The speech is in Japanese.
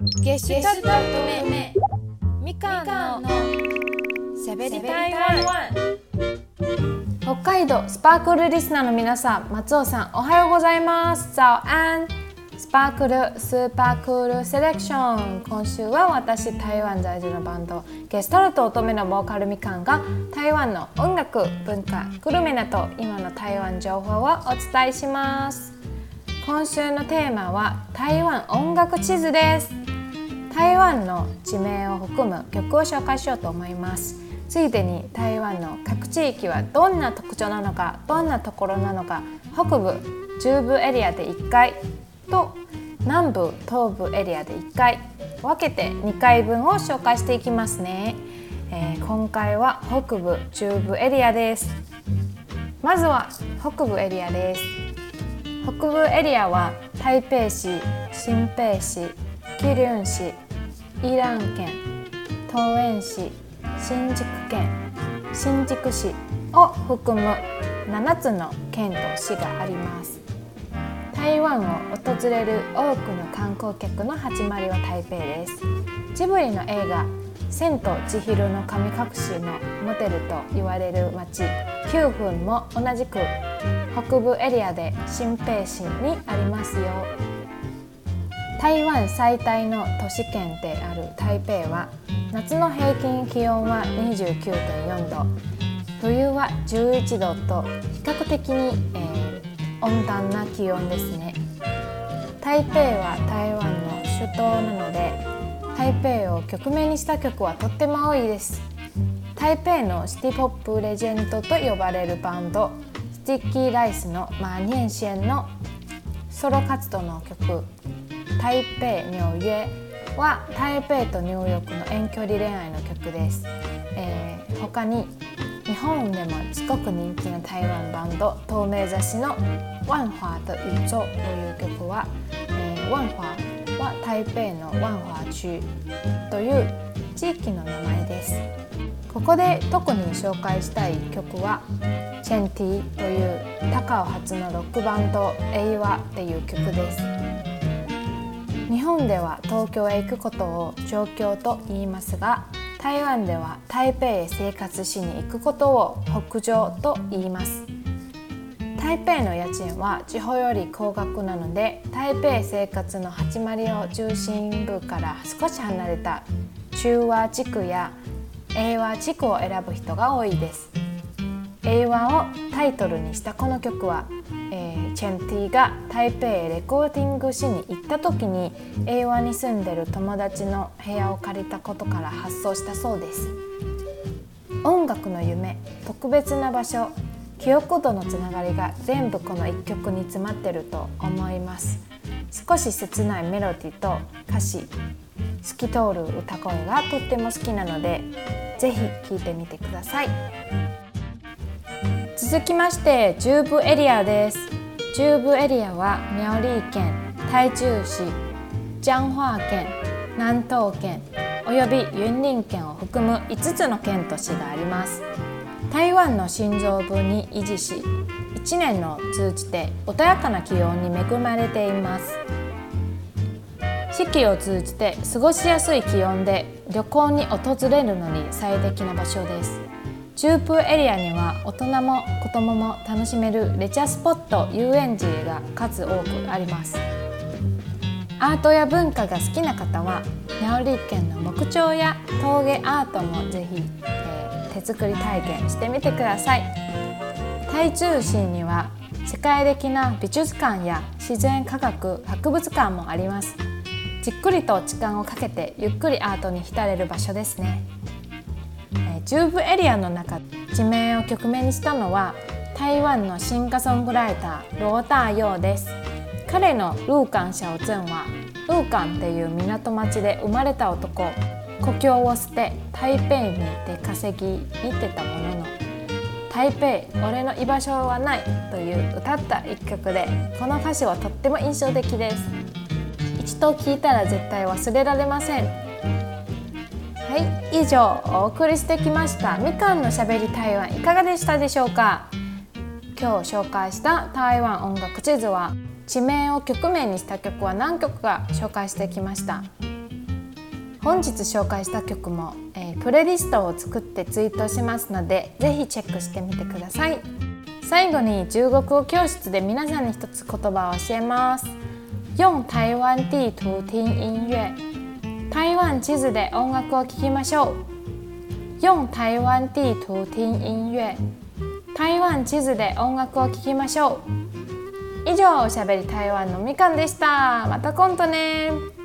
ゲシュタルト目みかんの。しゃべり台湾北海道スパークルリスナーの皆さん松尾さんおはようございます。早安スパークルスーパークールセレクション。今週は私台湾在住のバンド。ゲストルト乙女のボーカルみかんが台湾の音楽文化グルメなど今の台湾情報をお伝えします。今週のテーマは台湾音楽地図です。台湾の地名を含む曲を紹介しようと思います。ついでに台湾の各地域はどんな特徴なのかどんなところなのか北部中部エリアで1回と南部東部エリアで1回分けて2回分を紹介していきますね、えー、今回は北部中部エリアです。まずは北部エリアです。北部エリアは台北市、新北市、桐生市、イラン県、桃園市、新宿県、新宿市を含む7つの県と市があります。台湾を訪れる多くの観光客の始まりは台北です。ジブリの映画「千と千尋の神隠し」のモデルと言われる町9分も同じく北部エリアで新北市にありますよ。台湾最大の都市圏である台北は夏の平均気温は29.4度。冬は11度と比較的に、えー温暖な気温ですね。台北は台湾の首都なので台北を曲名にした曲はとっても多いです。台北のシティポップレジェンドと呼ばれるバンド。スティッキーライスの馬念先のソロ活動の曲「台北ニューエ」は台北とニューヨークの遠距離恋愛の曲です、えー、他に日本でもすごく人気の台湾バンド透明雑誌の「ワンファーと宇宙」という曲は、えー、ワンファー台北のワンファー中という地域の名前です。ここで特に紹介したい曲は「チェンティ」という高尾発のロックバンド「エイワ」っていう曲です。日本では東京へ行くことを上京と言いますが台湾では台北へ生活しに行くことを北上と言います。台北の家賃は地方より高額なので台北生活の始まりを中心部から少し離れた中和地区や英和地区を選ぶ人が多いです。英和をタイトルにしたこの曲はえー、チェンティが台北へレコーディングしに行った時に英和に住んでる友達の部屋を借りたことから発想したそうです。音楽の夢特別な場所記憶とのつながりが全部この1曲に詰まってると思います。少し切ないメロディーと歌詞透き通る歌声がとっても好きなので是非聴いてみてください。続きまして中部エリアです。中部エリアは苗栗県台中市江華県南東県および雲林県を含む5つの県と市があります。台湾の心臓部に維持し1年の通じて穏やかな気温に恵まれています。四季を通じて過ごしやすい気温で旅行に訪れるのに最適な場所です。中部エリアには大人も子供も楽しめるレジャースポット遊園地が数多くあります。アートや文化が好きな方は苗栗県の木彫や陶芸アートもぜひ、手作り体験してみてください。台中市には世界的な美術館や自然科学博物館もあります。じっくりと時間をかけてゆっくりアートに浸れる場所ですね。中部エリアの中地名を曲名にしたのは台湾のシンガソングライターローターヨーです。彼のルーカン・シャオツンはルーカンっていう港町で生まれた男。故郷を捨て台北に出稼ぎに行ってたものの台北俺の居場所はないという歌った一曲でこの歌詞はとっても印象的です。一度聴いたら絶対忘れられません。はい以上お送りしてきましたみかんのしゃべり台湾いかがでしたでしょうか？今日紹介した台湾音楽地図は地名を曲名にした曲は何曲か紹介してきました。本日紹介した曲も、えー、プレイリストを作ってツイートしますのでぜひチェックしてみてください。最後に中国語教室で皆さんに一つ言葉を教えます。用台湾地图听音乐台湾地図で音楽を聴きましょう。用台湾地图听音乐台湾地図で音楽を聴きましょう。以上おしゃべり台湾のみかんでした。また今度ね。